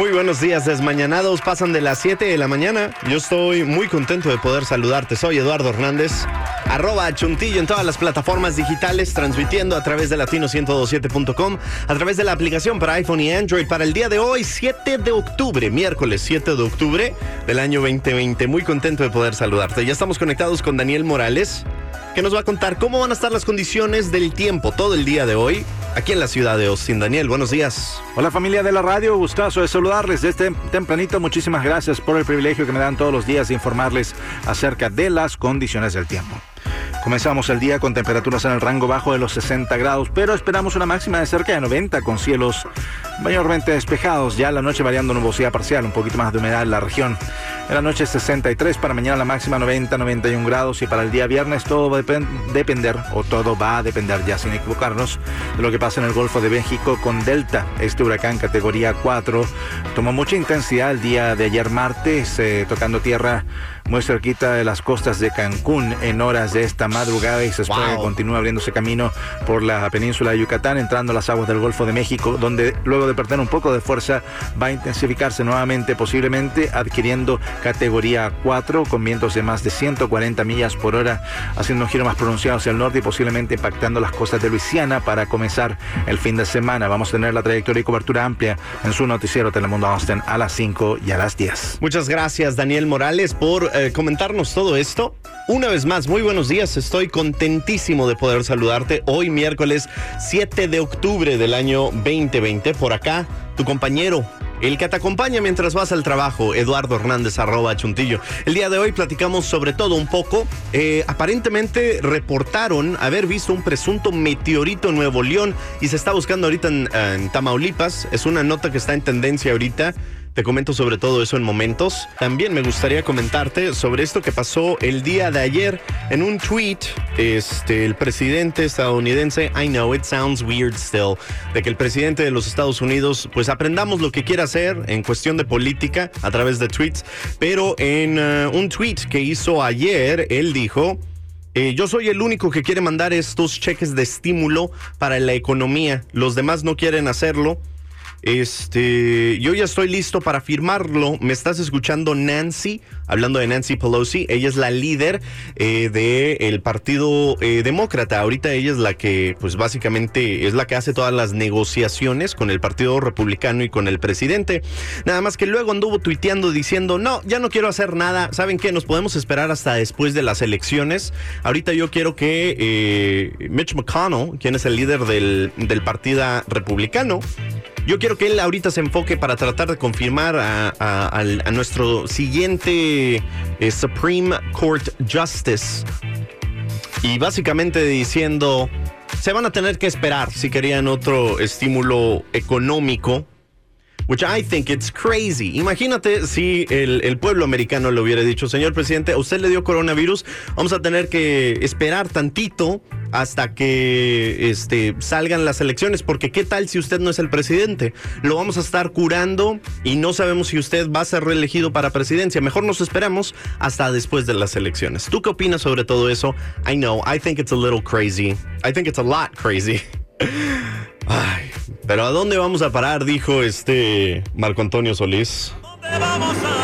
Muy buenos días, desmañanados. Pasan de las 7 de la mañana. Yo estoy muy contento de poder saludarte. Soy Eduardo Hernández, arroba chuntillo en todas las plataformas digitales, transmitiendo a través de latino1027.com, a través de la aplicación para iPhone y Android para el día de hoy, 7 de octubre, miércoles 7 de octubre del año 2020. Muy contento de poder saludarte. Ya estamos conectados con Daniel Morales, que nos va a contar cómo van a estar las condiciones del tiempo todo el día de hoy aquí en la ciudad de Austin. Daniel, buenos días. Hola familia de la radio, gustoso de saludarles desde tempranito. Muchísimas gracias por el privilegio que me dan todos los días de informarles acerca de las condiciones del tiempo. Comenzamos el día con temperaturas en el rango bajo de los 60 grados, pero esperamos una máxima de cerca de 90 con cielos mayormente despejados. Ya la noche variando nubosidad parcial, un poquito más de humedad en la región. En la noche 63, para mañana la máxima 90, 91 grados y para el día viernes todo va a depender, o todo va a depender ya sin equivocarnos, de lo que pasa en el Golfo de México con Delta. Este huracán categoría 4 tomó mucha intensidad el día de ayer martes, eh, tocando tierra muy cerquita de las costas de Cancún en horas de esta madrugada y se espera que continúe abriéndose camino por la península de Yucatán, entrando a las aguas del Golfo de México, donde luego de perder un poco de fuerza va a intensificarse nuevamente, posiblemente adquiriendo categoría 4 con vientos de más de 140 millas por hora, haciendo un giro más pronunciado hacia el norte y posiblemente impactando las costas de Luisiana para comenzar el fin de semana. Vamos a tener la trayectoria y cobertura amplia en su noticiero Telemundo Austin a las 5 y a las 10. Muchas gracias, Daniel Morales, por eh, comentarnos todo esto. Una vez más, muy buenos días. Estoy contentísimo de poder saludarte hoy miércoles 7 de octubre del año 2020. Por acá, tu compañero el que te acompaña mientras vas al trabajo, Eduardo Hernández arroba chuntillo. El día de hoy platicamos sobre todo un poco. Eh, aparentemente reportaron haber visto un presunto meteorito en Nuevo León y se está buscando ahorita en Tamaulipas. Es una nota que está en tendencia ahorita. Te comento sobre todo eso en momentos. También me gustaría comentarte sobre esto que pasó el día de ayer en un tweet. Este, el presidente estadounidense, I know it sounds weird still, de que el presidente de los Estados Unidos, pues aprendamos lo que quiera hacer en cuestión de política a través de tweets. Pero en uh, un tweet que hizo ayer, él dijo. Eh, yo soy el único que quiere mandar estos cheques de estímulo para la economía. Los demás no quieren hacerlo. Este, yo ya estoy listo para firmarlo. Me estás escuchando Nancy, hablando de Nancy Pelosi. Ella es la líder eh, del Partido eh, Demócrata. Ahorita ella es la que, pues básicamente, es la que hace todas las negociaciones con el Partido Republicano y con el presidente. Nada más que luego anduvo tuiteando diciendo, no, ya no quiero hacer nada. ¿Saben qué? Nos podemos esperar hasta después de las elecciones. Ahorita yo quiero que eh, Mitch McConnell, quien es el líder del, del Partido Republicano, yo quiero que él ahorita se enfoque para tratar de confirmar a, nuestro siguiente eh, Supreme Court Justice. Y básicamente diciendo, se van a tener que esperar si querían otro estímulo económico which I think it's crazy. Imagínate si el, pueblo americano le hubiera dicho, señor presidente, a usted le dio coronavirus, vamos a tener que esperar tantito hasta que este, salgan las elecciones, porque qué tal si usted no es el presidente, lo vamos a estar curando y no sabemos si usted va a ser reelegido para presidencia, mejor nos esperamos hasta después de las elecciones. ¿Tú qué opinas sobre todo eso? I know, I think it's a little crazy. I think it's a lot crazy. Pero ¿a dónde vamos a parar? Dijo este Marco Antonio Solís. ¿Dónde vamos a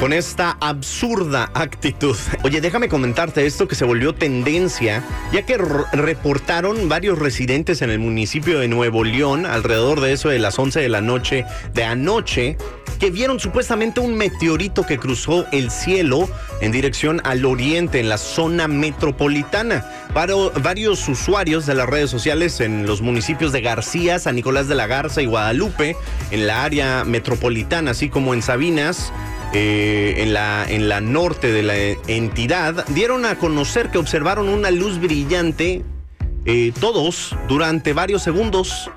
Con esta absurda actitud. Oye, déjame comentarte esto que se volvió tendencia, ya que reportaron varios residentes en el municipio de Nuevo León, alrededor de eso de las 11 de la noche de anoche, que vieron supuestamente un meteorito que cruzó el cielo en dirección al oriente, en la zona metropolitana. varios usuarios de las redes sociales en los municipios de García, San Nicolás de la Garza y Guadalupe, en la área metropolitana, así como en Sabinas, eh, en, la, en la norte de la entidad, dieron a conocer que observaron una luz brillante, eh, todos, durante varios segundos,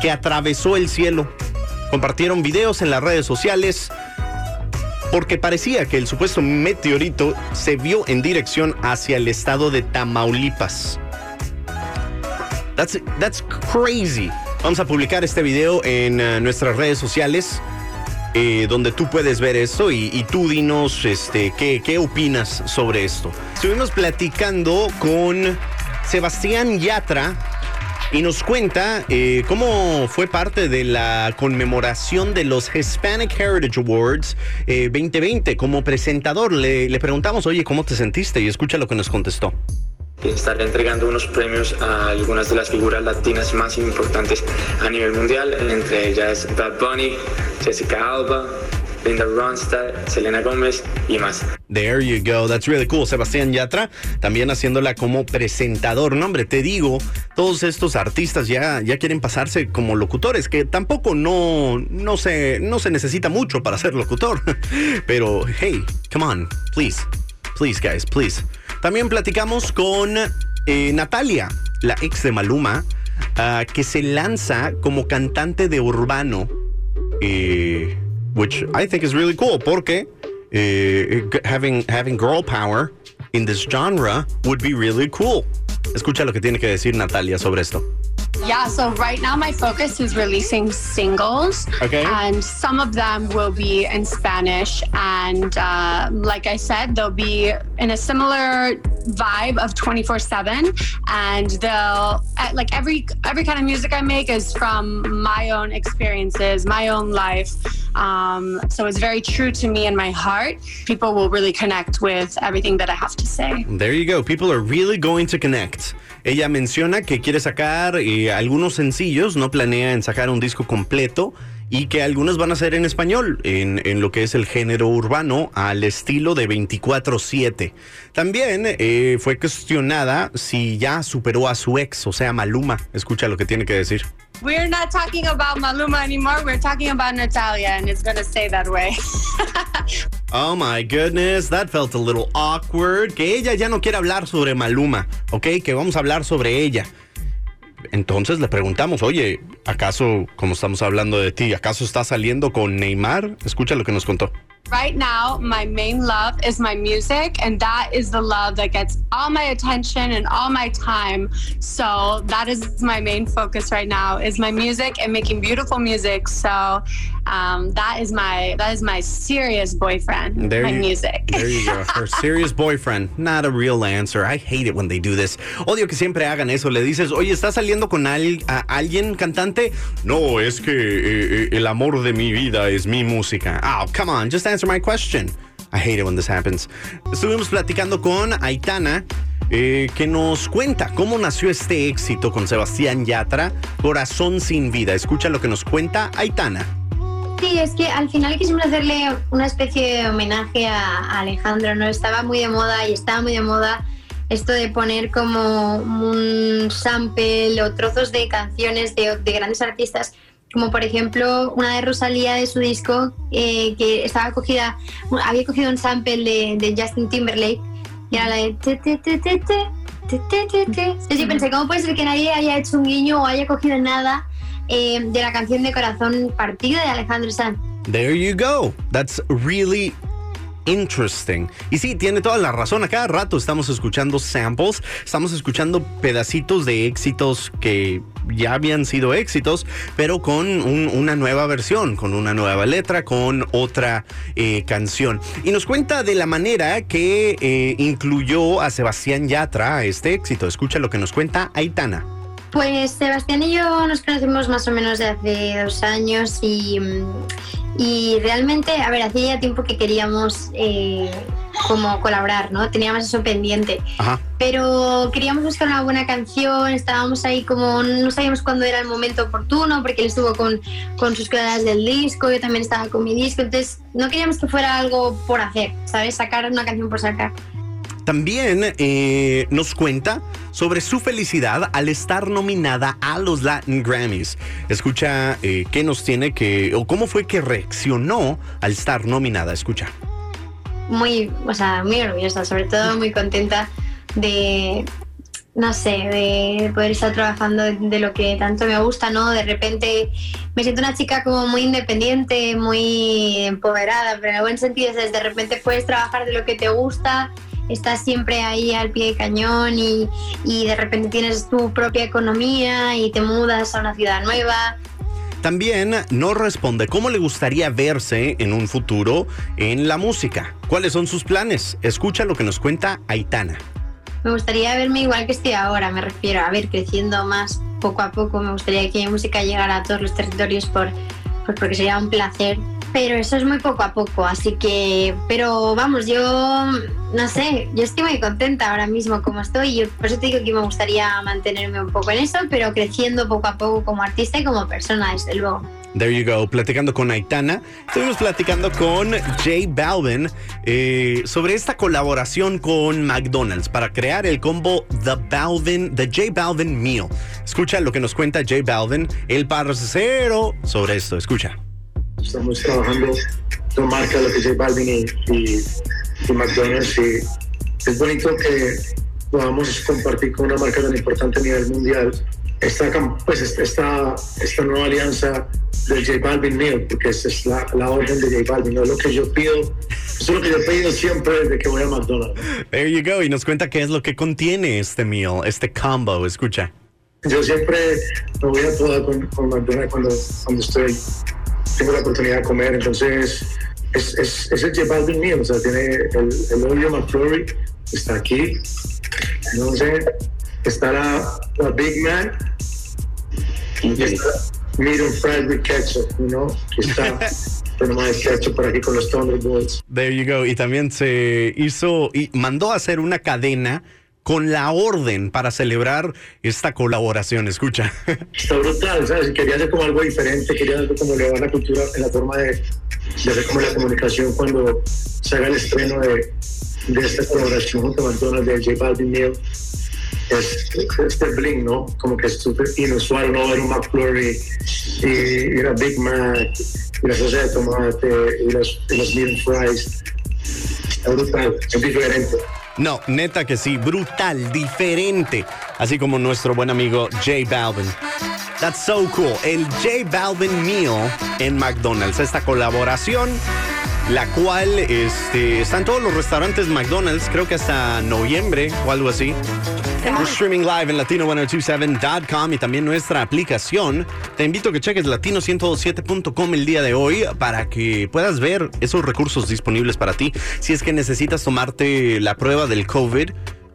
que atravesó el cielo compartieron videos en las redes sociales porque parecía que el supuesto meteorito se vio en dirección hacia el estado de Tamaulipas. That's, that's crazy. Vamos a publicar este video en eh, nuestras redes sociales eh, donde tú puedes ver esto y, tú dinos este, qué, qué opinas sobre esto. Estuvimos platicando con Sebastián Yatra y nos cuenta eh, cómo fue parte de la conmemoración de los Hispanic Heritage Awards 2020 eh, como presentador. Le, le preguntamos, oye, ¿cómo te sentiste? Y escucha lo que nos contestó estaré entregando unos premios a algunas de las figuras latinas más importantes a nivel mundial, entre ellas Bad Bunny, Jessica Alba, Linda Ronstadt, Selena Gómez y más. There you go, that's really cool. Sebastián Yatra también haciéndola como presentador. No, hombre, te digo, todos estos artistas ya, ya quieren pasarse como locutores, que tampoco no, no, se, no se necesita mucho para ser locutor. Pero, hey, come on, please, please, guys, please. También platicamos con eh, Natalia, la ex de Maluma, uh, que se lanza como cantante de urbano, eh, which I think is really cool, porque eh, having, having girl power in this genre would be really cool. Escucha lo que tiene que decir Natalia sobre esto. Yeah, so right now my focus is releasing singles. Okay. And some of them will be in Spanish. And uh, like I said, they'll be in a similar vibe of 24 7. And they'll, like every, every kind of music I make is from my own experiences, my own life. Um, so it's very true to me and my heart. People will really connect with everything that I have to say. There you go. People are really going to connect. Ella menciona que quiere sacar eh, algunos sencillos, no planea en sacar un disco completo y que algunos van a ser en español, en, lo que es el género urbano, al estilo de 24-7. También eh, fue cuestionada si ya superó a su ex, o sea, Maluma. Escucha lo que tiene que decir. We're not talking about Maluma anymore. We're talking about Natalia, and it's gonna stay that way. oh my goodness, that felt a little awkward. Que ella ya no quiere hablar sobre Maluma, ¿ok? Que vamos a hablar sobre ella. Entonces le preguntamos, oye, ¿acaso, como estamos hablando de ti, acaso estás saliendo con Neymar? Escucha lo que nos contó. Right now, my main love is my music, and that is the love that gets all my attention and all my time. So that is my main focus right now is my music and making beautiful music. So um, that is my that is my serious boyfriend. There my you, music. There you go. Her serious boyfriend. Not a real answer. I hate it when they do this. Odio que siempre hagan eso. Le dices, oye, ¿estás saliendo con al, a alguien cantante? No, es que eh, eh, el amor de mi vida es mi música. Oh, come on, just answer my question. I hate it when this happens. Estuvimos platicando con Aitana. Eh, que nos cuenta cómo nació este éxito con Sebastián Yatra, Corazón sin vida. Escucha lo que nos cuenta Aitana. Sí, es que al final quisimos hacerle una especie de homenaje a, Alejandro, ¿no? Estaba muy de moda y estaba muy de moda esto de poner como un sample o trozos de canciones de, grandes artistas, como por ejemplo una de Rosalía de su disco, eh, que estaba cogida, había cogido un sample de, Justin Timberlake y era la de te, te, te, te, te, te, te, yo pensé, ¿cómo puede ser que nadie haya hecho un guiño o haya cogido nada eh, de la canción de Corazón Partido de Alejandro Sanz. There you go. That's really interesting. Y sí, tiene toda la razón. A cada rato estamos escuchando samples, estamos escuchando pedacitos de éxitos que ya habían sido éxitos, pero con una nueva versión, con una nueva letra, con otra eh, canción. Y nos cuenta de la manera que eh, incluyó a Sebastián Yatra a este éxito. Escucha lo que nos cuenta Aitana. Pues Sebastián y yo nos conocemos más o menos de hace dos años y, y realmente, a ver, hacía ya tiempo que queríamos eh, como colaborar, ¿no? Teníamos eso pendiente. Pero queríamos buscar una buena canción, estábamos ahí como, no sabíamos cuándo era el momento oportuno, porque él estuvo con, con sus clases del disco, yo también estaba con mi disco, entonces no queríamos que fuera algo por hacer, ¿sabes? Sacar una canción por sacar. También eh, nos cuenta sobre su felicidad al estar nominada a los Latin Grammys. Escucha eh, qué nos tiene que, o cómo fue que reaccionó al estar nominada. Escucha. Muy, o sea, muy orgullosa, sobre todo muy contenta de, no sé, de poder estar trabajando de, lo que tanto me gusta, ¿no? De repente me siento una chica como muy independiente, muy empoderada, pero en el buen sentido es de repente puedes trabajar de lo que te gusta estás siempre ahí al pie de cañón y, y de repente tienes tu propia economía y te mudas a una ciudad nueva También nos responde cómo le gustaría verse en un futuro en la música. ¿Cuáles son sus planes? Escucha lo que nos cuenta Aitana. Me gustaría verme igual que estoy ahora, me refiero a ver creciendo más poco a poco. Me gustaría que mi música llegara a todos los territorios por, pues porque sería un placer. Pero eso es muy poco a poco, así que, pero vamos, yo no sé, yo estoy muy contenta ahora mismo como estoy. Yo, por eso te digo que me gustaría mantenerme un poco en eso, pero creciendo poco a poco como artista y como persona, desde luego. There you go, platicando con Aitana. Estuvimos platicando con J Balvin eh, sobre esta colaboración con McDonald's para crear el combo The Balvin, The J Balvin Meal. Escucha lo que nos cuenta J Balvin, el parcero, sobre esto. Escucha. Estamos trabajando con marcas, lo que es Balvin y, y, y McDonald's. Y es bonito que podamos compartir con una marca tan importante a nivel mundial esta, pues, esta, esta nueva alianza de J Balvin Meal, porque esa es la, la, orden de J Balvin, no es lo que yo pido, eso es lo que yo he pedido siempre desde que voy a McDonald's. There you go, y nos cuenta qué es lo que contiene este meal, este combo, escucha. Yo siempre me voy a toda con, con McDonald's cuando, cuando estoy, tengo la oportunidad de comer, entonces es, es, es el J Balvin Meal, o sea, tiene el, el Oreo McFlurry, está aquí, entonces está la, la Big Mac, y está medium fried with ketchup, you know, que está pero más ketchup por aquí con los Thunderbolts. There you go. Y también se hizo y mandó a hacer una cadena con la orden para celebrar esta colaboración. Escucha. Está brutal, ¿sabes? Quería hacer como algo diferente, quería hacer como elevar la cultura en la forma de, hacer como la comunicación cuando se haga el estreno de, de esta colaboración junto a McDonald's de J Balvin Meal es este bling, ¿no? Como que es súper inusual no ver un McFlurry y, una Big Mac y la salsa de tomate y los, y los medium fries. Es brutal, es diferente. No, neta que sí, brutal, diferente. Así como nuestro buen amigo J Balvin. That's so cool. El J Balvin Meal en McDonald's. Esta colaboración la cual este, está en todos los restaurantes McDonald's, creo que hasta noviembre o algo así. We're streaming live en latino1027.com y también nuestra aplicación. Te invito a que cheques latino1027.com el día de hoy para que puedas ver esos recursos disponibles para ti. Si es que necesitas tomarte la prueba del COVID,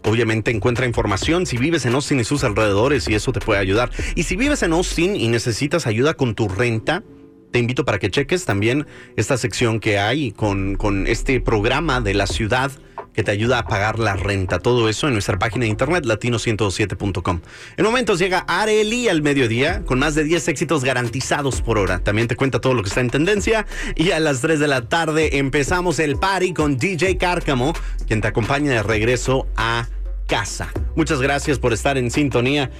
obviamente encuentra información si vives en Austin y sus alrededores y eso te puede ayudar. Y si vives en Austin y necesitas ayuda con tu renta, te invito para que cheques también esta sección que hay con, con este programa de la ciudad que te ayuda a pagar la renta. Todo eso en nuestra página de internet latino107.com. En momentos llega Areli al mediodía con más de 10 éxitos garantizados por hora. También te cuenta todo lo que está en tendencia. Y a las 3 de la tarde empezamos el party con DJ Cárcamo, quien te acompaña de regreso a casa. Muchas gracias por estar en sintonía.